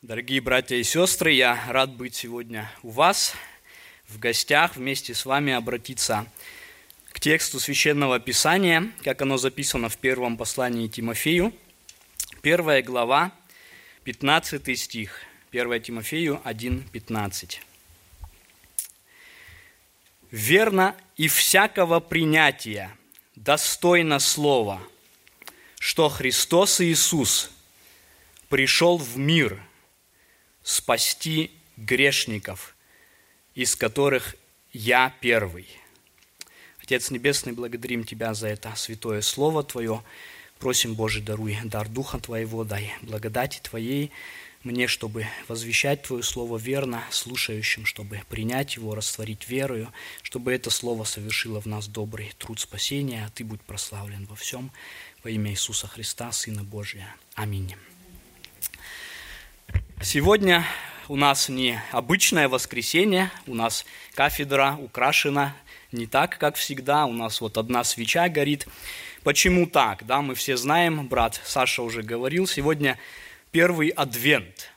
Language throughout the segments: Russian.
Дорогие братья и сестры, я рад быть сегодня у вас, в гостях, вместе с вами обратиться к тексту Священного Писания, как оно записано в первом послании Тимофею, первая глава, 15 стих, 1 Тимофею 1, 15. «Верно и всякого принятия достойно слова, что Христос Иисус пришел в мир – спасти грешников, из которых я первый. Отец Небесный, благодарим Тебя за это святое Слово Твое. Просим, Боже, даруй дар Духа Твоего, дай благодати Твоей мне, чтобы возвещать Твое Слово верно слушающим, чтобы принять его, растворить верою, чтобы это Слово совершило в нас добрый труд спасения, а Ты будь прославлен во всем. Во имя Иисуса Христа, Сына Божия. Аминь. Сегодня у нас не обычное воскресенье, у нас кафедра украшена не так, как всегда, у нас вот одна свеча горит. Почему так? Да, мы все знаем, брат Саша уже говорил, сегодня первый адвент.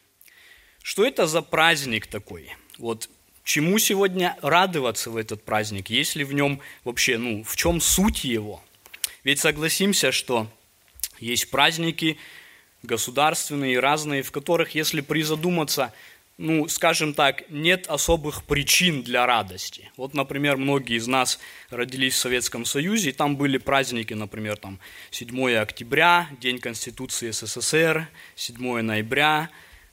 Что это за праздник такой? Вот чему сегодня радоваться в этот праздник, если в нем вообще, ну, в чем суть его? Ведь согласимся, что есть праздники, государственные и разные, в которых, если призадуматься, ну, скажем так, нет особых причин для радости. Вот, например, многие из нас родились в Советском Союзе, и там были праздники, например, там 7 октября, День Конституции СССР, 7 ноября,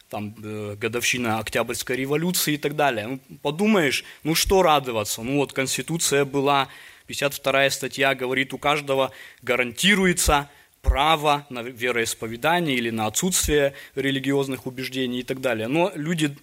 там э, годовщина Октябрьской революции и так далее. Ну, подумаешь, ну что радоваться? Ну вот Конституция была, 52 статья говорит, у каждого гарантируется право на вероисповедание или на отсутствие религиозных убеждений и так далее. Но люди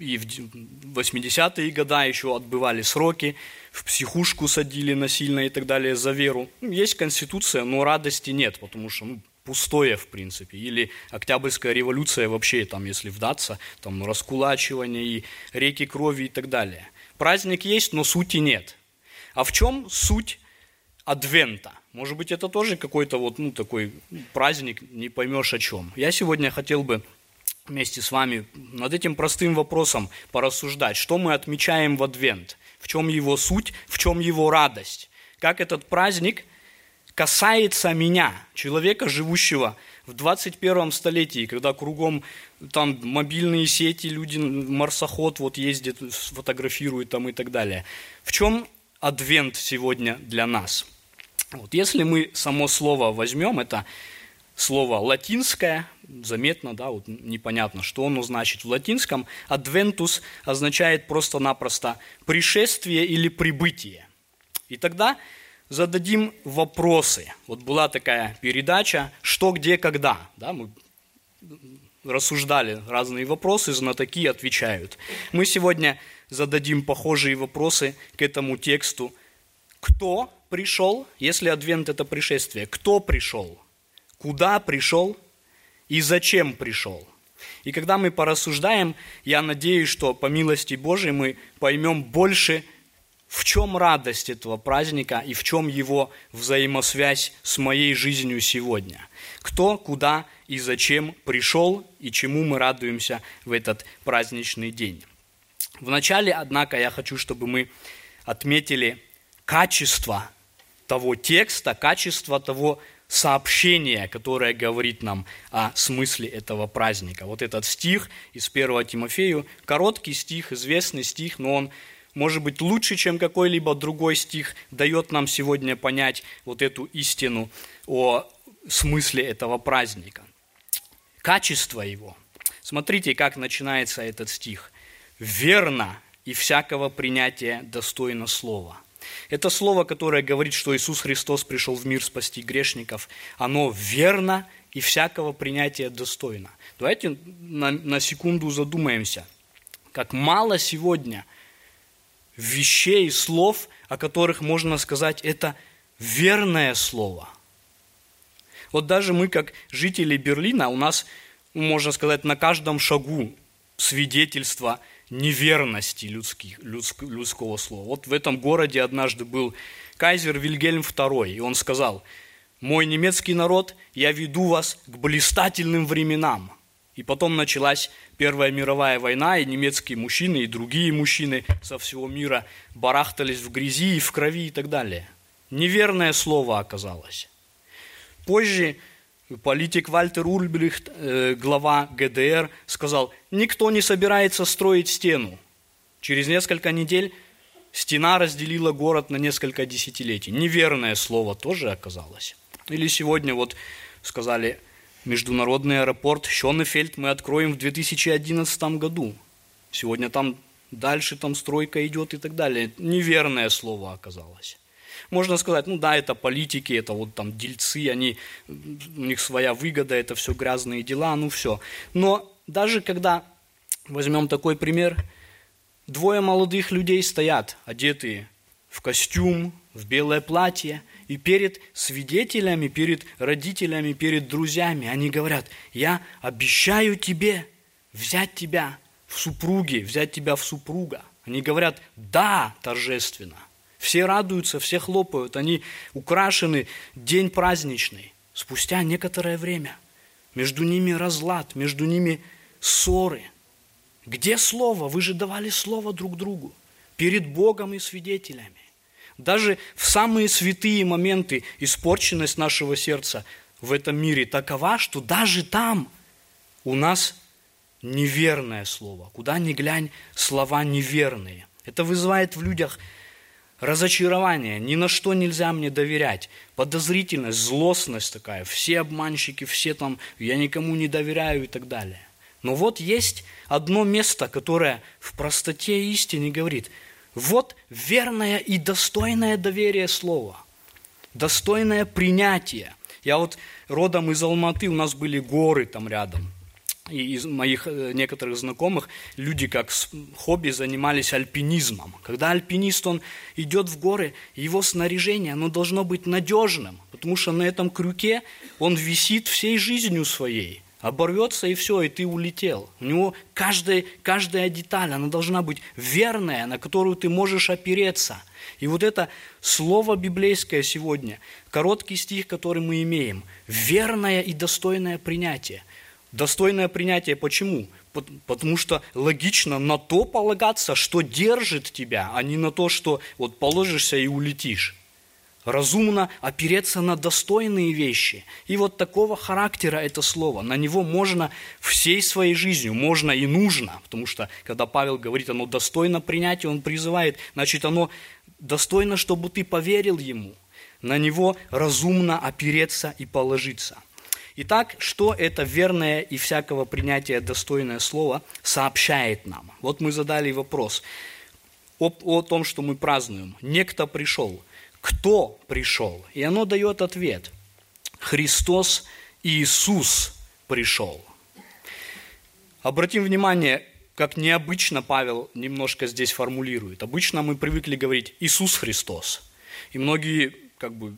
и в 80-е годы еще отбывали сроки, в психушку садили насильно и так далее за веру. Ну, есть конституция, но радости нет, потому что ну, пустое, в принципе. Или Октябрьская революция вообще, там, если вдаться, там раскулачивание и реки крови и так далее. Праздник есть, но сути нет. А в чем суть Адвента? Может быть, это тоже какой-то вот, ну, такой праздник, не поймешь о чем. Я сегодня хотел бы вместе с вами над этим простым вопросом порассуждать. Что мы отмечаем в Адвент? В чем его суть? В чем его радость? Как этот праздник касается меня, человека, живущего в 21 столетии, когда кругом там мобильные сети, люди, марсоход вот ездят, фотографируют там и так далее. В чем Адвент сегодня для нас? Вот, если мы само слово возьмем, это слово латинское, заметно, да, вот непонятно, что оно значит в латинском. Адвентус означает просто-напросто пришествие или прибытие. И тогда зададим вопросы. Вот была такая передача «Что, где, когда?». Да, мы рассуждали разные вопросы, знатоки отвечают. Мы сегодня зададим похожие вопросы к этому тексту. Кто пришел, если Адвент – это пришествие? Кто пришел? Куда пришел? И зачем пришел? И когда мы порассуждаем, я надеюсь, что по милости Божией мы поймем больше, в чем радость этого праздника и в чем его взаимосвязь с моей жизнью сегодня. Кто, куда и зачем пришел и чему мы радуемся в этот праздничный день. Вначале, однако, я хочу, чтобы мы отметили качество того текста, качество того сообщения, которое говорит нам о смысле этого праздника. Вот этот стих из 1 Тимофею, короткий стих, известный стих, но он может быть лучше, чем какой-либо другой стих, дает нам сегодня понять вот эту истину о смысле этого праздника. Качество его. Смотрите, как начинается этот стих. «Верно и всякого принятия достойно слова». Это слово, которое говорит, что Иисус Христос пришел в мир спасти грешников, оно верно и всякого принятия достойно. Давайте на, на секунду задумаемся, как мало сегодня вещей и слов, о которых можно сказать, это верное слово. Вот даже мы, как жители Берлина, у нас, можно сказать, на каждом шагу свидетельство неверности людских, людск, людского слова. Вот в этом городе однажды был кайзер Вильгельм II, и он сказал, «Мой немецкий народ, я веду вас к блистательным временам». И потом началась Первая мировая война, и немецкие мужчины, и другие мужчины со всего мира барахтались в грязи и в крови и так далее. Неверное слово оказалось. Позже политик Вальтер Ульбрихт, э, глава ГДР, сказал, никто не собирается строить стену. Через несколько недель стена разделила город на несколько десятилетий. Неверное слово тоже оказалось. Или сегодня вот сказали, международный аэропорт Шонефельд мы откроем в 2011 году. Сегодня там дальше там стройка идет и так далее. Неверное слово оказалось. Можно сказать, ну да, это политики, это вот там дельцы, они, у них своя выгода, это все грязные дела, ну все. Но даже когда, возьмем такой пример, двое молодых людей стоят, одетые в костюм, в белое платье, и перед свидетелями, перед родителями, перед друзьями они говорят, я обещаю тебе взять тебя в супруги, взять тебя в супруга. Они говорят, да, торжественно. Все радуются, все хлопают, они украшены, день праздничный. Спустя некоторое время между ними разлад, между ними ссоры. Где слово? Вы же давали слово друг другу перед Богом и свидетелями. Даже в самые святые моменты испорченность нашего сердца в этом мире такова, что даже там у нас неверное слово. Куда ни глянь, слова неверные. Это вызывает в людях разочарование, ни на что нельзя мне доверять, подозрительность, злостность такая, все обманщики, все там, я никому не доверяю и так далее. Но вот есть одно место, которое в простоте и истине говорит, вот верное и достойное доверие слова, достойное принятие. Я вот родом из Алматы, у нас были горы там рядом – и из моих э, некоторых знакомых люди как хобби занимались альпинизмом. Когда альпинист, он идет в горы, его снаряжение, оно должно быть надежным, потому что на этом крюке он висит всей жизнью своей. Оборвется и все, и ты улетел. У него каждая, каждая деталь, она должна быть верная, на которую ты можешь опереться. И вот это слово библейское сегодня, короткий стих, который мы имеем, верное и достойное принятие – Достойное принятие почему? Потому что логично на то полагаться, что держит тебя, а не на то, что вот положишься и улетишь. Разумно опереться на достойные вещи. И вот такого характера это слово. На него можно всей своей жизнью, можно и нужно. Потому что, когда Павел говорит, оно достойно принятия, он призывает, значит, оно достойно, чтобы ты поверил ему. На него разумно опереться и положиться – Итак, что это верное и всякого принятия достойное слово сообщает нам? Вот мы задали вопрос о, о том, что мы празднуем. Некто пришел. Кто пришел? И оно дает ответ. Христос Иисус пришел. Обратим внимание, как необычно Павел немножко здесь формулирует. Обычно мы привыкли говорить Иисус Христос. И многие как бы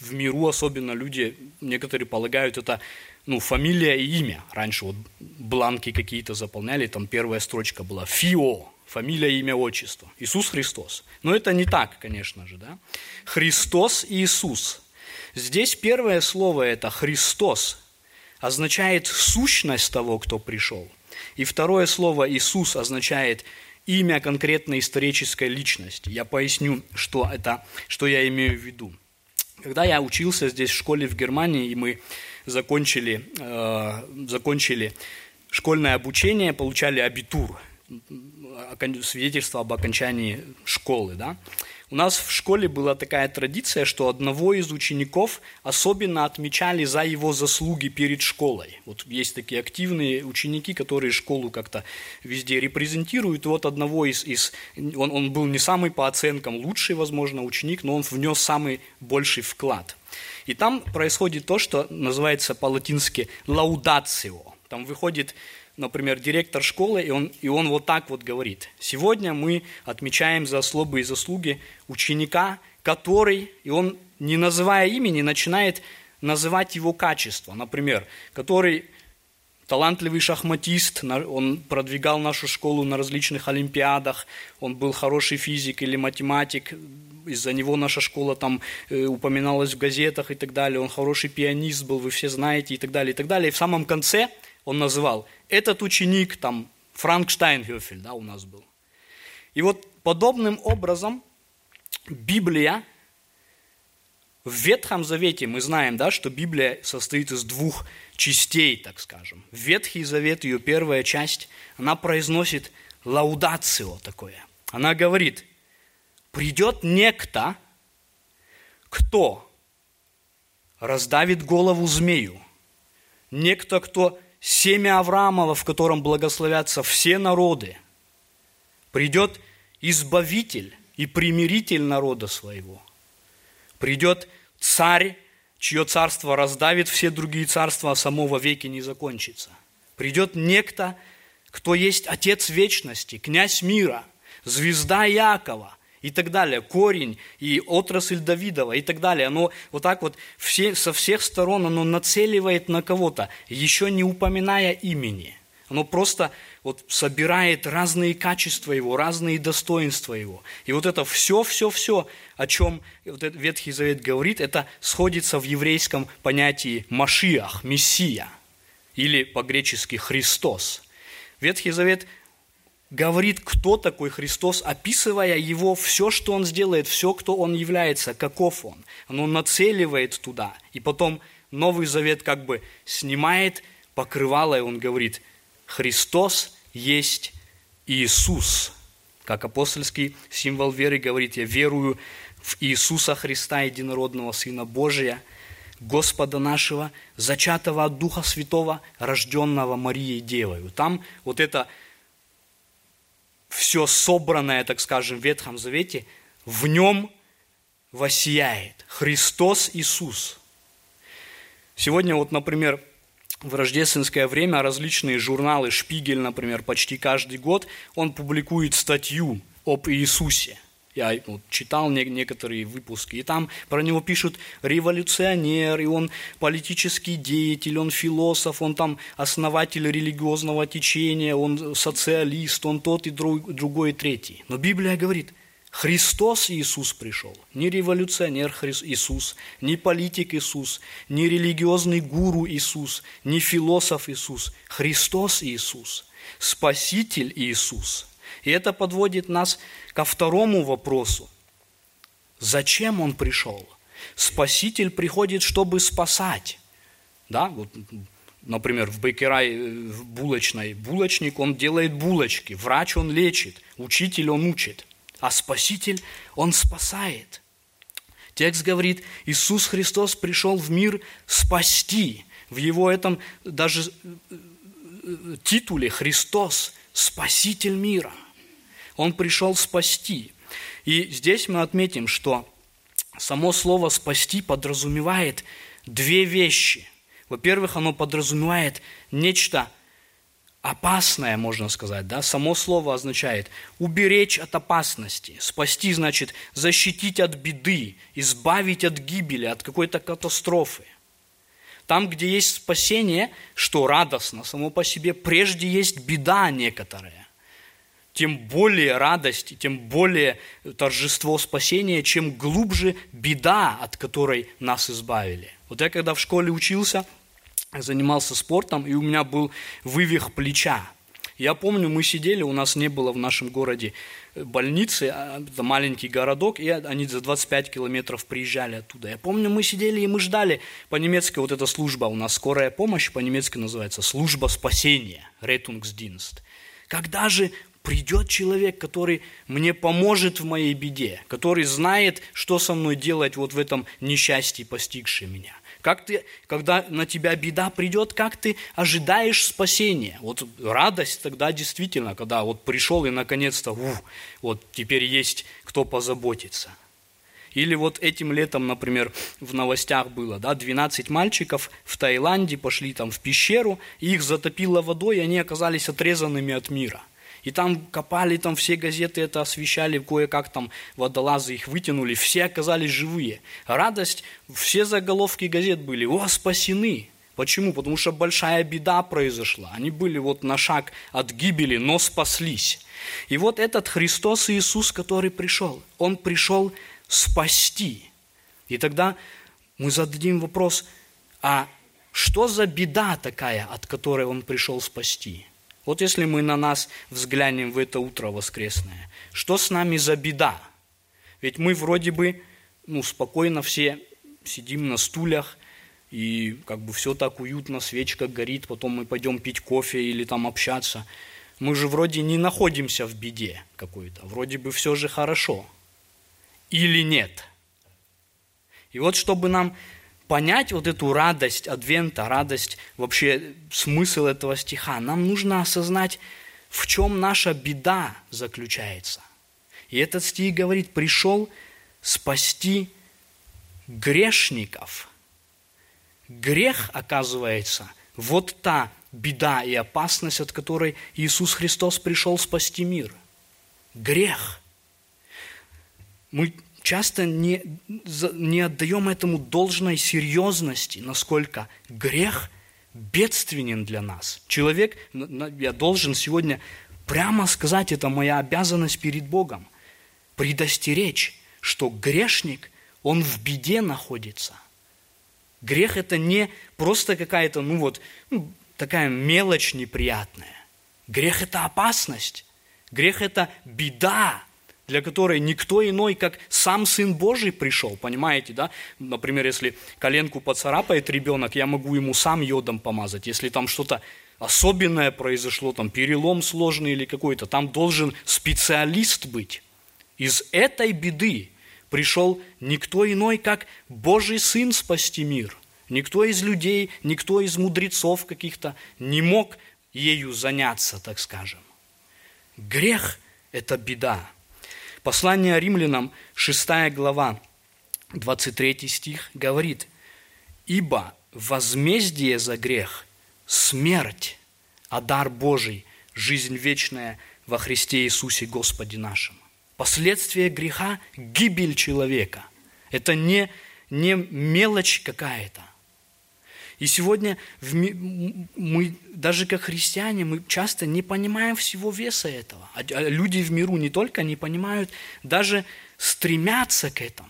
в миру особенно люди, некоторые полагают это ну, фамилия и имя. Раньше вот бланки какие-то заполняли, там первая строчка была «ФИО», фамилия, имя, отчество. Иисус Христос. Но это не так, конечно же. Да? Христос и Иисус. Здесь первое слово это «Христос», означает сущность того, кто пришел. И второе слово «Иисус» означает имя конкретной исторической личности. Я поясню, что, это, что я имею в виду. Когда я учился здесь в школе в Германии, и мы закончили, э, закончили школьное обучение, получали абитур, свидетельство об окончании школы, да, у нас в школе была такая традиция, что одного из учеников особенно отмечали за его заслуги перед школой. Вот есть такие активные ученики, которые школу как-то везде репрезентируют. вот одного из, из он, он был не самый по оценкам лучший, возможно, ученик, но он внес самый больший вклад. И там происходит то, что называется по-латински «лаудацио». Там выходит например, директор школы, и он, и он вот так вот говорит. Сегодня мы отмечаем за слабые заслуги ученика, который, и он, не называя имени, начинает называть его качества. Например, который талантливый шахматист, он продвигал нашу школу на различных олимпиадах, он был хороший физик или математик, из-за него наша школа там э, упоминалась в газетах и так далее, он хороший пианист был, вы все знаете и так далее, и так далее. И в самом конце он называл. Этот ученик, там, Франк Штайнгёфель, да, у нас был. И вот подобным образом Библия в Ветхом Завете мы знаем, да, что Библия состоит из двух частей, так скажем. Ветхий Завет, ее первая часть, она произносит лаудацио такое. Она говорит, придет некто, кто раздавит голову змею, некто, кто семя Авраамова, в котором благословятся все народы. Придет избавитель и примиритель народа своего. Придет царь, чье царство раздавит все другие царства, а самого веки не закончится. Придет некто, кто есть Отец вечности, князь мира, звезда Якова, и так далее, корень и отрасль Давидова и так далее. Оно вот так вот все, со всех сторон оно нацеливает на кого-то, еще не упоминая имени. Оно просто вот собирает разные качества его, разные достоинства его. И вот это все, все, все, о чем вот этот Ветхий Завет говорит, это сходится в еврейском понятии Машиах, Мессия, или по-гречески Христос. Ветхий Завет говорит, кто такой Христос, описывая его, все, что он сделает, все, кто он является, каков он. Оно нацеливает туда. И потом Новый Завет как бы снимает покрывало, и он говорит, Христос есть Иисус. Как апостольский символ веры говорит, я верую в Иисуса Христа, единородного Сына Божия, Господа нашего, зачатого от Духа Святого, рожденного Марией Девою. Там вот это все собранное, так скажем, в Ветхом Завете, в нем воссияет Христос Иисус. Сегодня вот, например, в рождественское время различные журналы, Шпигель, например, почти каждый год, он публикует статью об Иисусе – я вот, читал не, некоторые выпуски, и там про него пишут революционер, и он политический деятель, он философ, он там основатель религиозного течения, он социалист, он тот и друг, другой и третий. Но Библия говорит, Христос Иисус пришел, не революционер Христос Иисус, не политик Иисус, не религиозный гуру Иисус, не философ Иисус, Христос Иисус, Спаситель Иисус – и это подводит нас ко второму вопросу. Зачем он пришел? Спаситель приходит, чтобы спасать. Да, вот, например, в бейкерай, в булочной, булочник, он делает булочки, врач, он лечит, учитель, он учит, а спаситель, он спасает. Текст говорит, Иисус Христос пришел в мир спасти. В его этом даже э, э, титуле Христос, Спаситель мира – он пришел спасти. И здесь мы отметим, что само слово «спасти» подразумевает две вещи. Во-первых, оно подразумевает нечто опасное, можно сказать. Да? Само слово означает уберечь от опасности. Спасти значит защитить от беды, избавить от гибели, от какой-то катастрофы. Там, где есть спасение, что радостно само по себе, прежде есть беда некоторая тем более радость, тем более торжество спасения, чем глубже беда, от которой нас избавили. Вот я когда в школе учился, занимался спортом, и у меня был вывих плеча. Я помню, мы сидели, у нас не было в нашем городе больницы, а, это маленький городок, и они за 25 километров приезжали оттуда. Я помню, мы сидели и мы ждали, по-немецки вот эта служба, у нас скорая помощь, по-немецки называется, служба спасения, Rettungsdienst. Когда же придет человек, который мне поможет в моей беде, который знает, что со мной делать вот в этом несчастье, постигшее меня. Как ты, когда на тебя беда придет, как ты ожидаешь спасения? Вот радость тогда действительно, когда вот пришел и наконец-то, ух, вот теперь есть кто позаботиться. Или вот этим летом, например, в новостях было, да, 12 мальчиков в Таиланде пошли там в пещеру, их затопило водой, и они оказались отрезанными от мира. И там копали, там все газеты это освещали, кое-как там водолазы их вытянули, все оказались живые. Радость, все заголовки газет были, о, спасены. Почему? Потому что большая беда произошла. Они были вот на шаг от гибели, но спаслись. И вот этот Христос Иисус, который пришел, Он пришел спасти. И тогда мы зададим вопрос, а Что за беда такая, от которой Он пришел спасти? Вот если мы на нас взглянем в это утро воскресное, что с нами за беда? Ведь мы вроде бы ну, спокойно все сидим на стульях, и как бы все так уютно, свечка горит, потом мы пойдем пить кофе или там общаться. Мы же вроде не находимся в беде какой-то, вроде бы все же хорошо. Или нет? И вот чтобы нам понять вот эту радость Адвента, радость, вообще смысл этого стиха, нам нужно осознать, в чем наша беда заключается. И этот стих говорит, пришел спасти грешников. Грех, оказывается, вот та беда и опасность, от которой Иисус Христос пришел спасти мир. Грех. Мы часто не, не отдаем этому должной серьезности, насколько грех бедственен для нас. Человек, я должен сегодня прямо сказать, это моя обязанность перед Богом, предостеречь, что грешник, он в беде находится. Грех это не просто какая-то, ну вот, ну, такая мелочь неприятная. Грех это опасность. Грех это беда, для которой никто иной, как сам Сын Божий пришел, понимаете, да? Например, если коленку поцарапает ребенок, я могу ему сам йодом помазать. Если там что-то особенное произошло, там перелом сложный или какой-то, там должен специалист быть. Из этой беды пришел никто иной, как Божий Сын спасти мир. Никто из людей, никто из мудрецов каких-то не мог ею заняться, так скажем. Грех – это беда. Послание римлянам, 6 глава, 23 стих, говорит, «Ибо возмездие за грех – смерть, а дар Божий – жизнь вечная во Христе Иисусе Господе нашем». Последствия греха – гибель человека. Это не, не мелочь какая-то. И сегодня мы, даже как христиане, мы часто не понимаем всего веса этого. А, а люди в миру не только не понимают, даже стремятся к этому.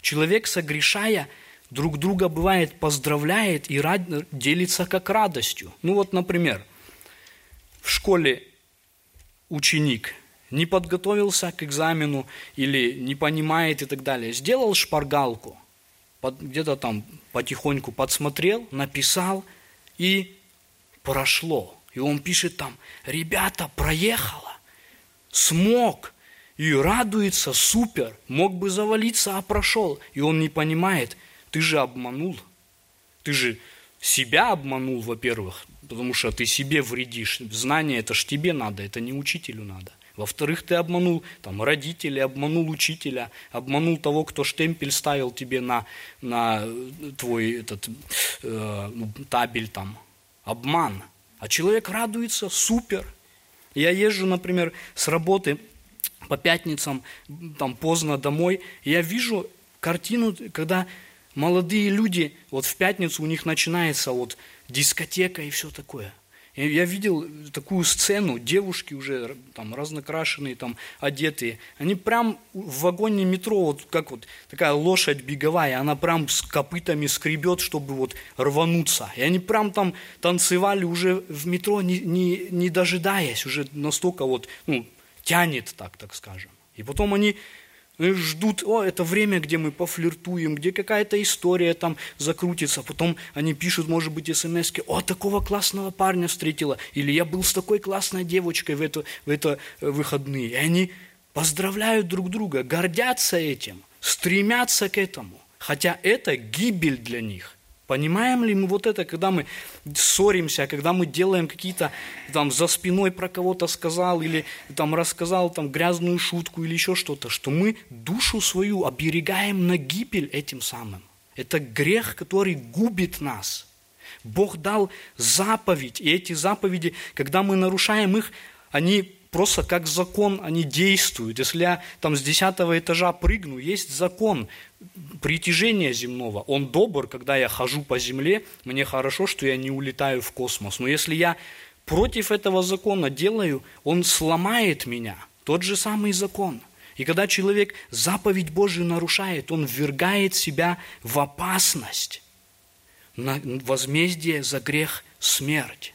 Человек, согрешая, друг друга бывает поздравляет и рад, делится как радостью. Ну вот, например, в школе ученик не подготовился к экзамену или не понимает и так далее, сделал шпаргалку, где-то там потихоньку подсмотрел, написал и прошло. И он пишет там, ребята, проехала, смог, и радуется, супер, мог бы завалиться, а прошел. И он не понимает, ты же обманул, ты же себя обманул, во-первых, потому что ты себе вредишь. Знание это ж тебе надо, это не учителю надо. Во-вторых, ты обманул там, родителей, обманул учителя, обманул того, кто штемпель ставил тебе на, на твой этот, э, ну, табель там. Обман. А человек радуется, супер. Я езжу, например, с работы по пятницам, там поздно домой, и я вижу картину, когда молодые люди, вот в пятницу у них начинается вот дискотека и все такое – я видел такую сцену, девушки уже там разнокрашенные, там одетые, они прям в вагоне метро, вот как вот такая лошадь беговая, она прям с копытами скребет, чтобы вот рвануться. И они прям там танцевали уже в метро, не, не, не дожидаясь, уже настолько вот, ну, тянет так, так скажем. И потом они ждут, о, это время, где мы пофлиртуем, где какая-то история там закрутится. Потом они пишут, может быть, смс о, такого классного парня встретила, или я был с такой классной девочкой в это, в это э, выходные. И они поздравляют друг друга, гордятся этим, стремятся к этому. Хотя это гибель для них – Понимаем ли мы вот это, когда мы ссоримся, когда мы делаем какие-то, там, за спиной про кого-то сказал или там рассказал там грязную шутку или еще что-то, что мы душу свою оберегаем на гибель этим самым. Это грех, который губит нас. Бог дал заповедь, и эти заповеди, когда мы нарушаем их, они просто как закон, они действуют. Если я там с десятого этажа прыгну, есть закон притяжения земного. Он добр, когда я хожу по земле, мне хорошо, что я не улетаю в космос. Но если я против этого закона делаю, он сломает меня. Тот же самый закон. И когда человек заповедь Божию нарушает, он ввергает себя в опасность. возмездие за грех – смерть.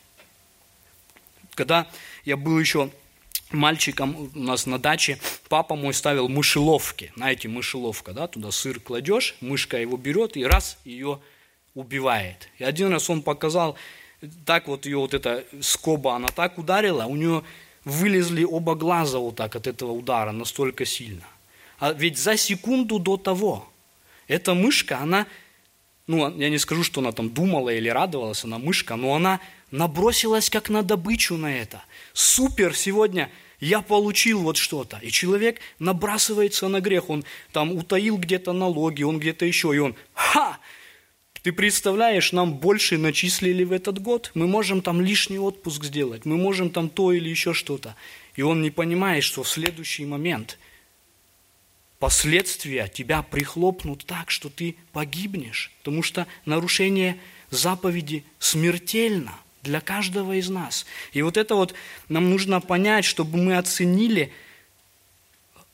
Когда я был еще мальчиком у нас на даче, папа мой ставил мышеловки. Знаете, мышеловка, да, туда сыр кладешь, мышка его берет и раз ее убивает. И один раз он показал, так вот ее вот эта скоба, она так ударила, у нее вылезли оба глаза вот так от этого удара, настолько сильно. А ведь за секунду до того эта мышка, она, ну, я не скажу, что она там думала или радовалась, она мышка, но она набросилась как на добычу на это. Супер, сегодня я получил вот что-то. И человек набрасывается на грех, он там утаил где-то налоги, он где-то еще, и он, ха, ты представляешь, нам больше начислили в этот год, мы можем там лишний отпуск сделать, мы можем там то или еще что-то. И он не понимает, что в следующий момент последствия тебя прихлопнут так, что ты погибнешь, потому что нарушение заповеди смертельно для каждого из нас. И вот это вот нам нужно понять, чтобы мы оценили –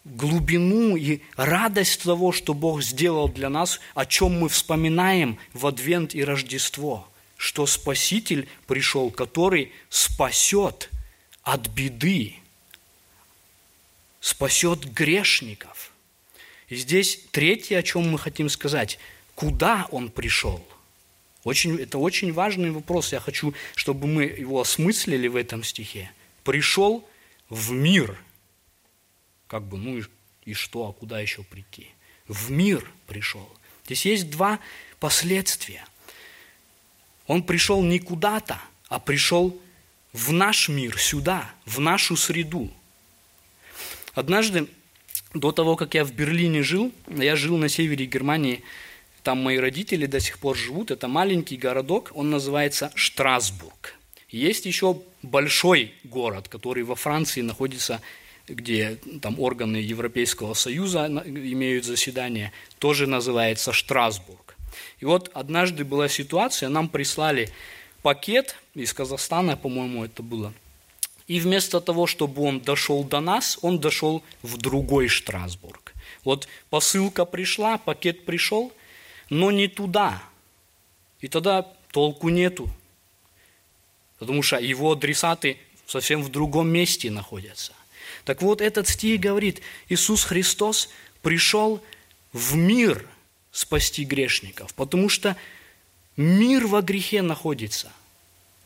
глубину и радость того, что Бог сделал для нас, о чем мы вспоминаем в Адвент и Рождество, что Спаситель пришел, который спасет от беды, спасет грешников. Здесь третье, о чем мы хотим сказать, куда Он пришел. Очень, это очень важный вопрос, я хочу, чтобы мы его осмыслили в этом стихе. Пришел в мир – как бы, ну и, и что, а куда еще прийти? В мир пришел. Здесь есть два последствия. Он пришел не куда-то, а пришел в наш мир, сюда, в нашу среду. Однажды, до того, как я в Берлине жил, я жил на севере Германии, там мои родители до сих пор живут, это маленький городок, он называется Штрасбург. Есть еще большой город, который во Франции находится где там органы Европейского Союза имеют заседание, тоже называется Штрасбург. И вот однажды была ситуация, нам прислали пакет из Казахстана, по-моему, это было. И вместо того, чтобы он дошел до нас, он дошел в другой Штрасбург. Вот посылка пришла, пакет пришел, но не туда. И тогда толку нету. Потому что его адресаты совсем в другом месте находятся. Так вот, этот стих говорит, Иисус Христос пришел в мир спасти грешников, потому что мир во грехе находится.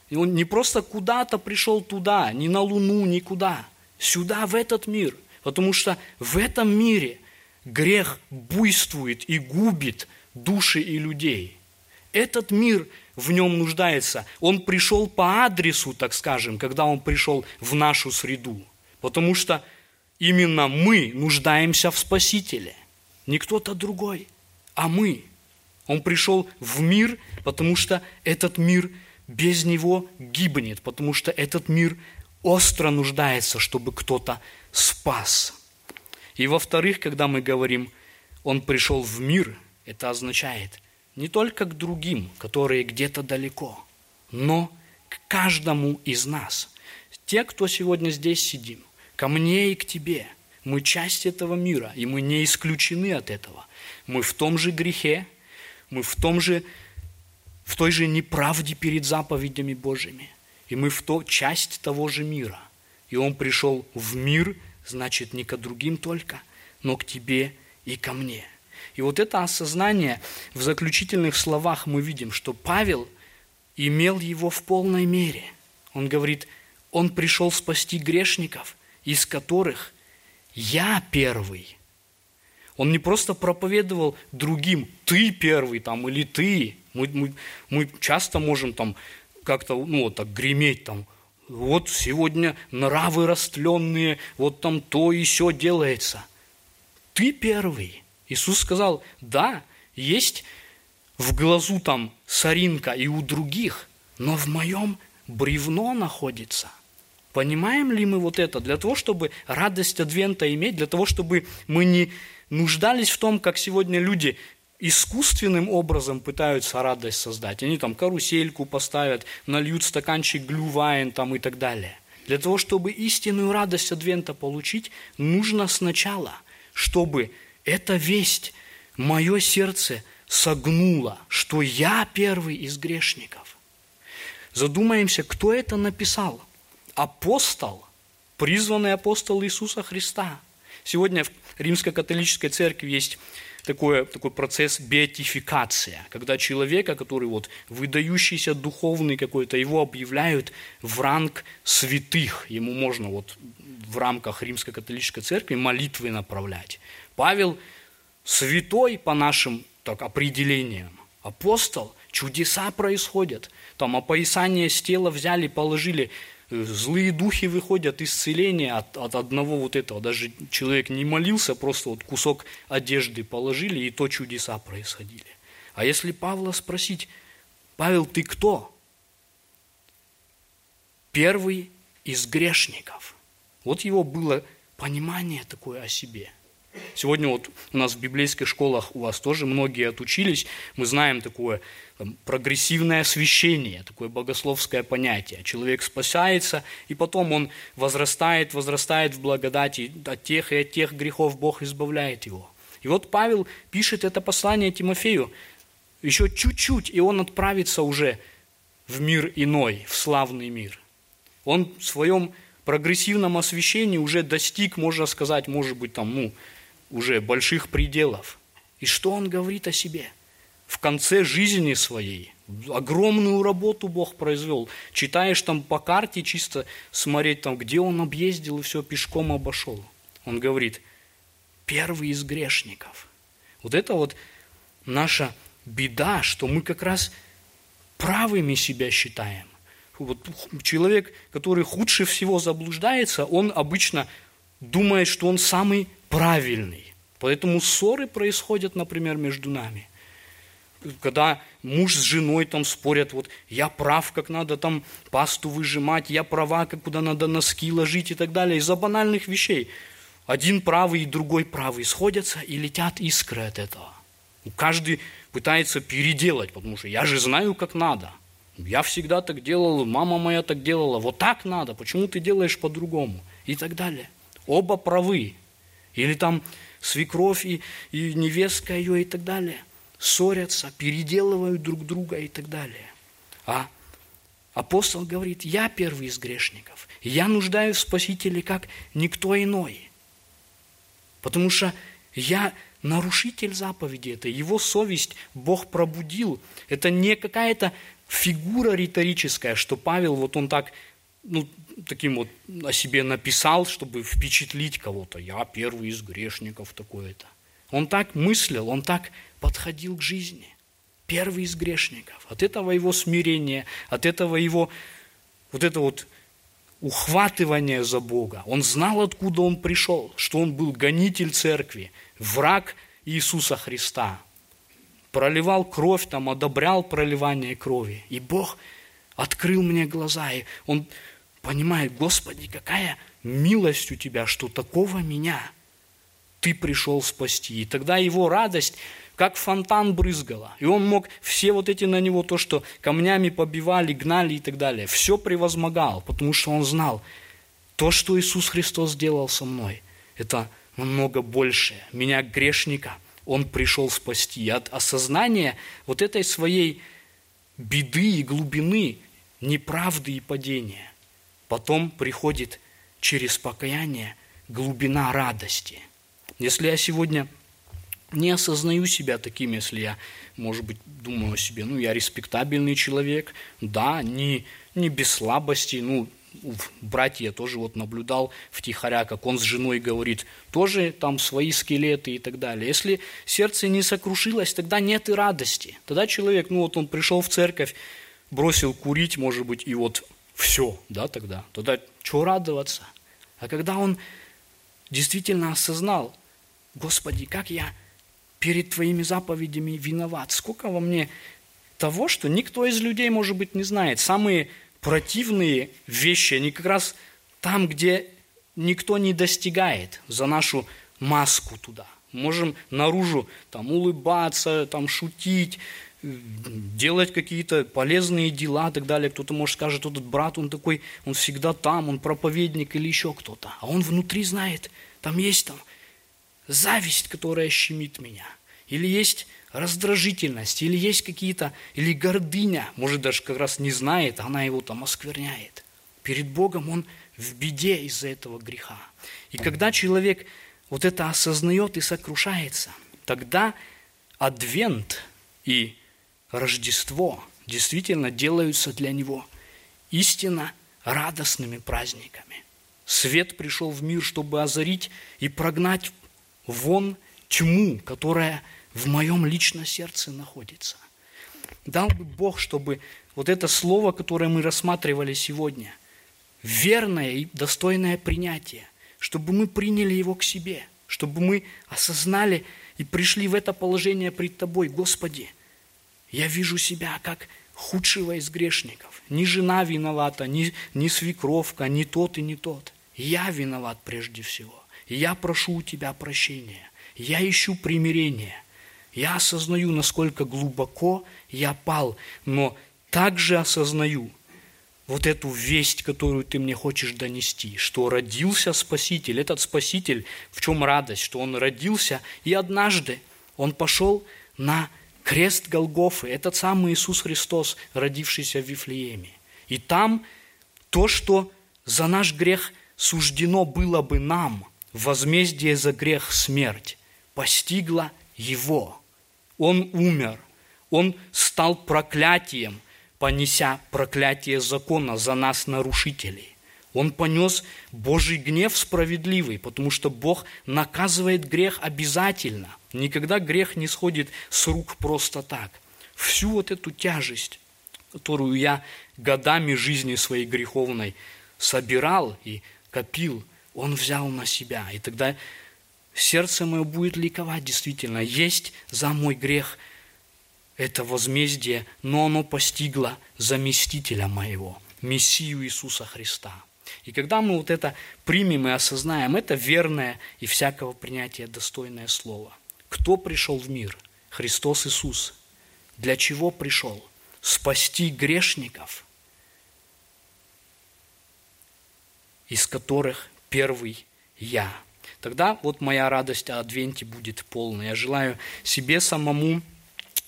И он не просто куда-то пришел туда, ни на Луну, никуда, сюда, в этот мир, потому что в этом мире грех буйствует и губит души и людей. Этот мир в нем нуждается. Он пришел по адресу, так скажем, когда он пришел в нашу среду – Потому что именно мы нуждаемся в Спасителе. Не кто-то другой, а мы. Он пришел в мир, потому что этот мир без него гибнет, потому что этот мир остро нуждается, чтобы кто-то спас. И во-вторых, когда мы говорим, он пришел в мир, это означает не только к другим, которые где-то далеко, но к каждому из нас. Те, кто сегодня здесь сидим, ко мне и к тебе. Мы часть этого мира, и мы не исключены от этого. Мы в том же грехе, мы в, том же, в той же неправде перед заповедями Божьими. И мы в то, часть того же мира. И Он пришел в мир, значит, не к другим только, но к тебе и ко мне. И вот это осознание в заключительных словах мы видим, что Павел имел его в полной мере. Он говорит, он пришел спасти грешников, из которых я первый. Он не просто проповедовал другим, ты первый там или ты. Мы, мы, мы часто можем там как-то, ну, вот так греметь там, вот сегодня нравы растленные, вот там то и все делается. Ты первый. Иисус сказал, да, есть в глазу там соринка и у других, но в моем бревно находится. Понимаем ли мы вот это? Для того, чтобы радость Адвента иметь, для того, чтобы мы не нуждались в том, как сегодня люди искусственным образом пытаются радость создать. Они там карусельку поставят, нальют стаканчик глювайн там и так далее. Для того, чтобы истинную радость Адвента получить, нужно сначала, чтобы эта весть, мое сердце согнуло, что я первый из грешников. Задумаемся, кто это написал? Апостол, призванный апостол Иисуса Христа. Сегодня в Римской католической церкви есть такой, такой процесс беатификация, когда человека, который вот выдающийся духовный какой-то, его объявляют в ранг святых. Ему можно вот в рамках Римской католической церкви молитвы направлять. Павел святой по нашим так, определениям. Апостол, чудеса происходят. Там опоясание с тела взяли, положили злые духи выходят, исцеление от, от одного вот этого. Даже человек не молился, просто вот кусок одежды положили, и то чудеса происходили. А если Павла спросить, Павел, ты кто? Первый из грешников. Вот его было понимание такое о себе – Сегодня вот у нас в библейских школах у вас тоже многие отучились. Мы знаем такое там, прогрессивное освящение, такое богословское понятие. Человек спасается, и потом он возрастает, возрастает в благодати. От тех и от тех грехов Бог избавляет его. И вот Павел пишет это послание Тимофею. Еще чуть-чуть, и он отправится уже в мир иной, в славный мир. Он в своем прогрессивном освящении уже достиг, можно сказать, может быть, там, ну, уже больших пределов. И что он говорит о себе? В конце жизни своей огромную работу Бог произвел. Читаешь там по карте чисто смотреть там, где он объездил и все пешком обошел. Он говорит, первый из грешников. Вот это вот наша беда, что мы как раз правыми себя считаем. Вот человек, который худше всего заблуждается, он обычно думает, что он самый правильный. Поэтому ссоры происходят, например, между нами. Когда муж с женой там спорят, вот я прав, как надо там пасту выжимать, я права, как куда надо носки ложить и так далее. Из-за банальных вещей. Один правый и другой правый сходятся и летят искры от этого. Каждый пытается переделать, потому что я же знаю, как надо. Я всегда так делал, мама моя так делала, вот так надо, почему ты делаешь по-другому? И так далее. Оба правы. Или там свекровь и, и невестка ее и так далее. Ссорятся, переделывают друг друга и так далее. А апостол говорит, я первый из грешников. Я нуждаюсь в Спасителе, как никто иной. Потому что я нарушитель заповеди это, его совесть Бог пробудил. Это не какая-то фигура риторическая, что Павел, вот он так ну, таким вот о себе написал, чтобы впечатлить кого-то. Я первый из грешников такой-то. Он так мыслил, он так подходил к жизни. Первый из грешников. От этого его смирения, от этого его вот это вот ухватывание за Бога. Он знал, откуда он пришел, что он был гонитель церкви, враг Иисуса Христа. Проливал кровь, там, одобрял проливание крови. И Бог открыл мне глаза, и Он понимает, Господи, какая милость у Тебя, что такого меня Ты пришел спасти. И тогда его радость как фонтан брызгала. И он мог все вот эти на него, то, что камнями побивали, гнали и так далее, все превозмогал, потому что он знал, то, что Иисус Христос сделал со мной, это намного больше. Меня, грешника, Он пришел спасти. От осознания вот этой своей беды и глубины, неправды и падения – Потом приходит через покаяние глубина радости. Если я сегодня не осознаю себя таким, если я, может быть, думаю о себе, ну, я респектабельный человек, да, не, не без слабости, ну, братья тоже вот наблюдал втихаря, как он с женой говорит, тоже там свои скелеты и так далее. Если сердце не сокрушилось, тогда нет и радости. Тогда человек, ну вот он пришел в церковь, бросил курить, может быть, и вот все, да, тогда. Тогда что радоваться? А когда он действительно осознал, Господи, как я перед Твоими заповедями виноват, сколько во мне того, что никто из людей, может быть, не знает. Самые противные вещи, они как раз там, где никто не достигает за нашу маску туда. Можем наружу там улыбаться, там шутить, делать какие-то полезные дела и так далее. Кто-то, может, скажет, этот брат, он такой, он всегда там, он проповедник или еще кто-то. А он внутри знает, там есть там зависть, которая щемит меня. Или есть раздражительность, или есть какие-то, или гордыня, может даже как раз не знает, она его там оскверняет. Перед Богом он в беде из-за этого греха. И когда человек вот это осознает и сокрушается, тогда адвент и Рождество действительно делаются для него истинно радостными праздниками. Свет пришел в мир, чтобы озарить и прогнать вон тьму, которая в моем личном сердце находится. Дал бы Бог, чтобы вот это слово, которое мы рассматривали сегодня, верное и достойное принятие, чтобы мы приняли его к себе, чтобы мы осознали и пришли в это положение пред Тобой, Господи, я вижу себя как худшего из грешников. Ни жена виновата, ни, ни свекровка, ни тот и ни тот. Я виноват прежде всего. Я прошу у Тебя прощения. Я ищу примирения. Я осознаю, насколько глубоко я пал, но также осознаю вот эту весть, которую ты мне хочешь донести, что родился Спаситель. Этот Спаситель, в чем радость, что он родился, и однажды он пошел на крест Голгофы, этот самый Иисус Христос, родившийся в Вифлееме. И там то, что за наш грех суждено было бы нам, возмездие за грех смерть, постигло Его. Он умер, Он стал проклятием, понеся проклятие закона за нас, нарушителей. Он понес Божий гнев справедливый, потому что Бог наказывает грех обязательно. Никогда грех не сходит с рук просто так. Всю вот эту тяжесть, которую я годами жизни своей греховной собирал и копил, Он взял на себя. И тогда сердце мое будет ликовать действительно. Есть за мой грех это возмездие, но оно постигло заместителя моего, Мессию Иисуса Христа. И когда мы вот это примем и осознаем, это верное и всякого принятия достойное слово. Кто пришел в мир? Христос Иисус. Для чего пришел? Спасти грешников, из которых первый я. Тогда вот моя радость о Адвенте будет полной. Я желаю себе самому,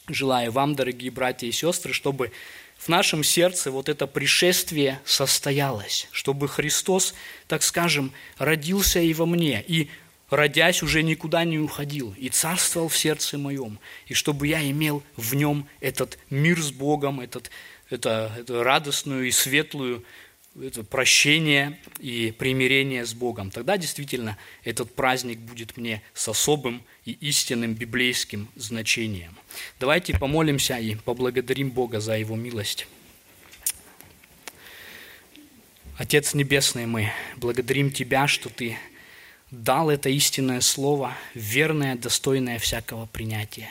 желаю вам, дорогие братья и сестры, чтобы в нашем сердце вот это пришествие состоялось, чтобы Христос, так скажем, родился и во мне, и родясь уже никуда не уходил, и царствовал в сердце моем, и чтобы я имел в нем этот мир с Богом, этот, это, это радостную и светлую это прощение и примирение с Богом. Тогда действительно этот праздник будет мне с особым и истинным библейским значением. Давайте помолимся и поблагодарим Бога за Его милость. Отец Небесный, мы благодарим Тебя, что Ты дал это истинное Слово, верное, достойное всякого принятия,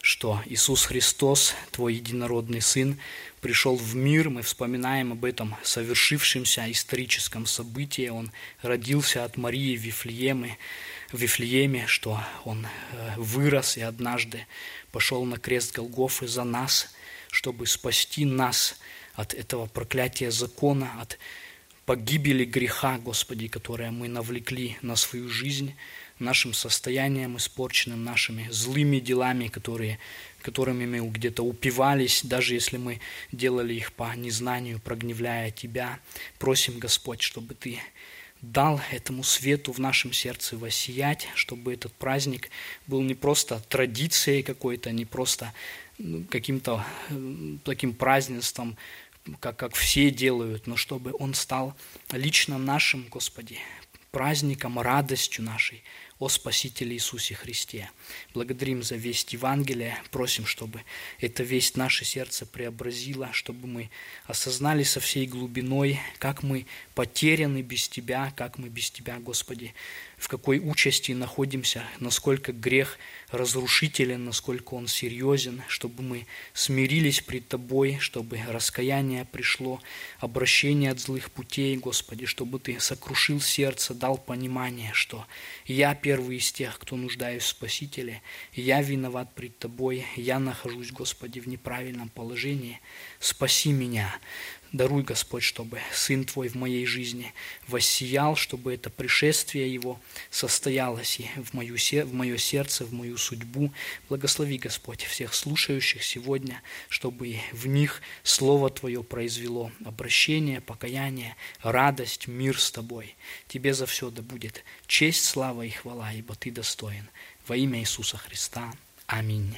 что Иисус Христос, Твой единородный Сын, пришел в мир, мы вспоминаем об этом совершившемся историческом событии. Он родился от Марии в Вифлееме, в Вифлееме, что он э, вырос и однажды пошел на крест Голгофы за нас, чтобы спасти нас от этого проклятия закона, от погибели греха, Господи, которое мы навлекли на свою жизнь, нашим состоянием испорченным, нашими злыми делами, которые которыми мы где-то упивались, даже если мы делали их по незнанию, прогневляя Тебя. Просим, Господь, чтобы Ты дал этому свету в нашем сердце воссиять, чтобы этот праздник был не просто традицией какой-то, не просто ну, каким-то э, таким празднеством, как, как все делают, но чтобы он стал лично нашим, Господи, праздником, радостью нашей, о Спасителе Иисусе Христе. Благодарим за весть Евангелия, просим, чтобы эта весть наше сердце преобразила, чтобы мы осознали со всей глубиной, как мы потеряны без Тебя, как мы без Тебя, Господи, в какой участи находимся, насколько грех разрушителен, насколько он серьезен, чтобы мы смирились пред Тобой, чтобы раскаяние пришло, обращение от злых путей, Господи, чтобы Ты сокрушил сердце, дал понимание, что я первый из тех, кто нуждаюсь в Спасителе, я виноват пред Тобой, я нахожусь, Господи, в неправильном положении, спаси меня, Даруй, Господь, чтобы Сын Твой в моей жизни воссиял, чтобы это пришествие Его состоялось и в, мою, в мое сердце, в мою судьбу. Благослови, Господь, всех слушающих сегодня, чтобы в них Слово Твое произвело обращение, покаяние, радость, мир с Тобой. Тебе за все да будет честь, слава и хвала, ибо Ты достоин. Во имя Иисуса Христа. Аминь.